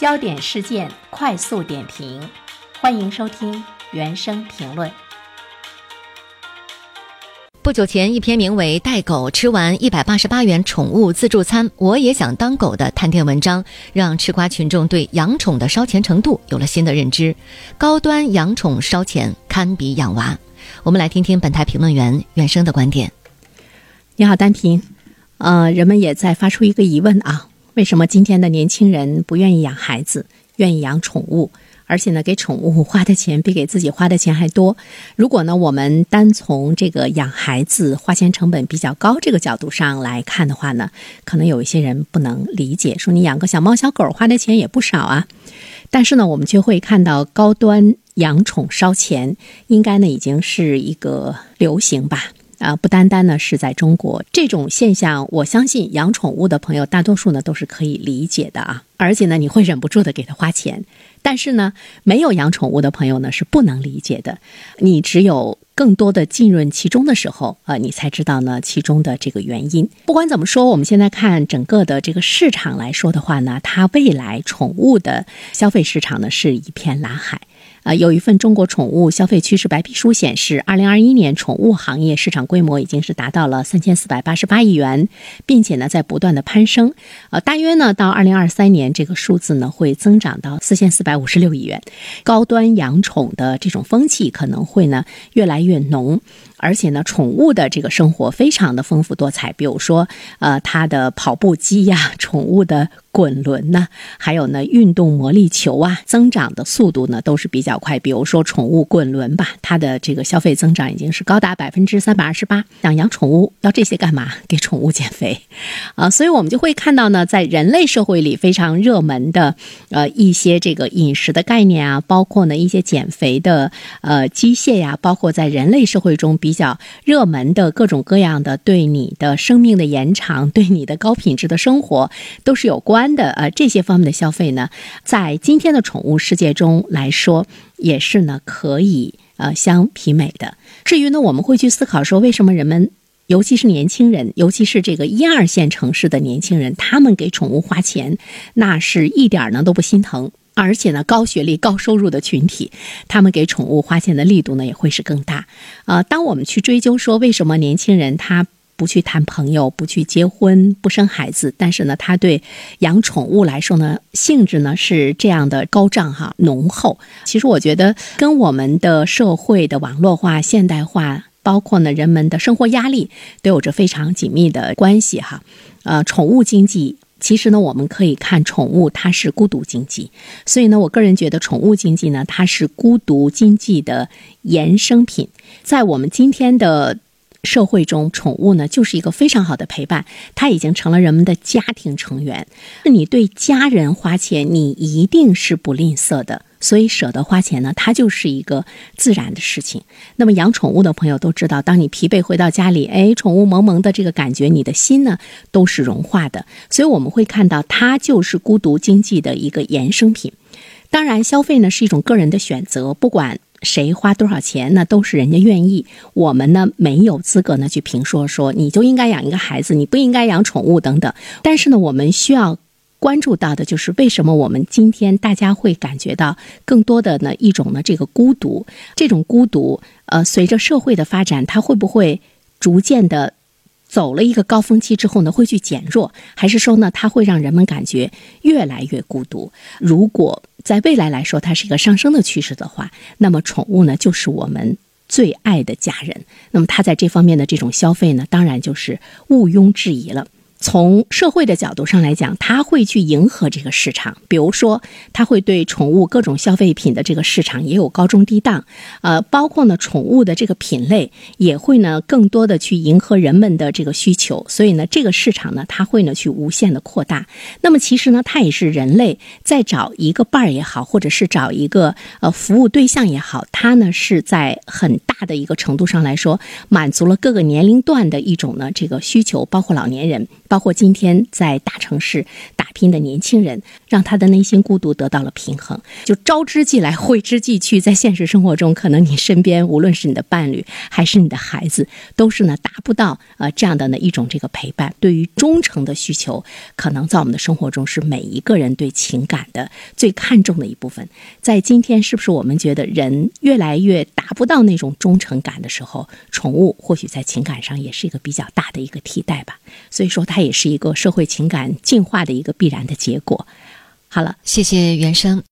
焦点事件快速点评，欢迎收听原声评论。不久前，一篇名为《带狗吃完一百八十八元宠物自助餐，我也想当狗》的探店文章，让吃瓜群众对养宠的烧钱程度有了新的认知。高端养宠烧钱，堪比养娃。我们来听听本台评论员原生的观点。你好，单平。呃，人们也在发出一个疑问啊，为什么今天的年轻人不愿意养孩子，愿意养宠物？而且呢，给宠物花的钱比给自己花的钱还多。如果呢，我们单从这个养孩子花钱成本比较高这个角度上来看的话呢，可能有一些人不能理解，说你养个小猫小狗花的钱也不少啊。但是呢，我们却会看到高端养宠烧钱，应该呢已经是一个流行吧。啊，不单单呢是在中国这种现象，我相信养宠物的朋友大多数呢都是可以理解的啊，而且呢你会忍不住的给他花钱。但是呢，没有养宠物的朋友呢是不能理解的。你只有更多的浸润其中的时候，呃，你才知道呢其中的这个原因。不管怎么说，我们现在看整个的这个市场来说的话呢，它未来宠物的消费市场呢是一片蓝海。啊，有一份中国宠物消费趋势白皮书显示，二零二一年宠物行业市场规模已经是达到了三千四百八十八亿元，并且呢在不断的攀升。呃，大约呢到二零二三年，这个数字呢会增长到四千四百五十六亿元。高端养宠的这种风气可能会呢越来越浓。而且呢，宠物的这个生活非常的丰富多彩，比如说，呃，它的跑步机呀，宠物的滚轮呐，还有呢，运动魔力球啊，增长的速度呢都是比较快。比如说宠物滚轮吧，它的这个消费增长已经是高达百分之三百二十八。想养宠物要这些干嘛？给宠物减肥，啊，所以我们就会看到呢，在人类社会里非常热门的，呃，一些这个饮食的概念啊，包括呢一些减肥的呃机械呀，包括在人类社会中。比较热门的各种各样的对你的生命的延长、对你的高品质的生活都是有关的。呃，这些方面的消费呢，在今天的宠物世界中来说，也是呢可以呃相媲美的。至于呢，我们会去思考说，为什么人们，尤其是年轻人，尤其是这个一二线城市的年轻人，他们给宠物花钱，那是一点呢都不心疼。而且呢，高学历、高收入的群体，他们给宠物花钱的力度呢，也会是更大。呃，当我们去追究说，为什么年轻人他不去谈朋友、不去结婚、不生孩子，但是呢，他对养宠物来说呢，性质呢是这样的高涨哈、浓厚。其实我觉得，跟我们的社会的网络化、现代化，包括呢人们的生活压力，都有着非常紧密的关系哈。呃，宠物经济。其实呢，我们可以看宠物，它是孤独经济，所以呢，我个人觉得宠物经济呢，它是孤独经济的衍生品。在我们今天的社会中，宠物呢就是一个非常好的陪伴，它已经成了人们的家庭成员。你对家人花钱，你一定是不吝啬的。所以舍得花钱呢，它就是一个自然的事情。那么养宠物的朋友都知道，当你疲惫回到家里，哎，宠物萌萌的这个感觉，你的心呢都是融化的。所以我们会看到，它就是孤独经济的一个衍生品。当然，消费呢是一种个人的选择，不管谁花多少钱，那都是人家愿意。我们呢没有资格呢去评说说你就应该养一个孩子，你不应该养宠物等等。但是呢，我们需要。关注到的就是为什么我们今天大家会感觉到更多的呢一种呢这个孤独，这种孤独，呃，随着社会的发展，它会不会逐渐的走了一个高峰期之后呢会去减弱，还是说呢它会让人们感觉越来越孤独？如果在未来来说它是一个上升的趋势的话，那么宠物呢就是我们最爱的家人，那么它在这方面的这种消费呢，当然就是毋庸置疑了。从社会的角度上来讲，他会去迎合这个市场，比如说，他会对宠物各种消费品的这个市场也有高中低档，呃，包括呢宠物的这个品类也会呢更多的去迎合人们的这个需求，所以呢这个市场呢它会呢去无限的扩大。那么其实呢它也是人类在找一个伴儿也好，或者是找一个呃服务对象也好，它呢是在很大的一个程度上来说满足了各个年龄段的一种呢这个需求，包括老年人。包括今天在大城市打拼的年轻人，让他的内心孤独得到了平衡。就招之即来，挥之即去，在现实生活中，可能你身边无论是你的伴侣还是你的孩子，都是呢达不到呃这样的呢一种这个陪伴。对于忠诚的需求，可能在我们的生活中是每一个人对情感的最看重的一部分。在今天，是不是我们觉得人越来越达不到那种忠诚感的时候，宠物或许在情感上也是一个比较大的一个替代吧？所以说，它也是一个社会情感进化的一个必然的结果。好了，谢谢袁生。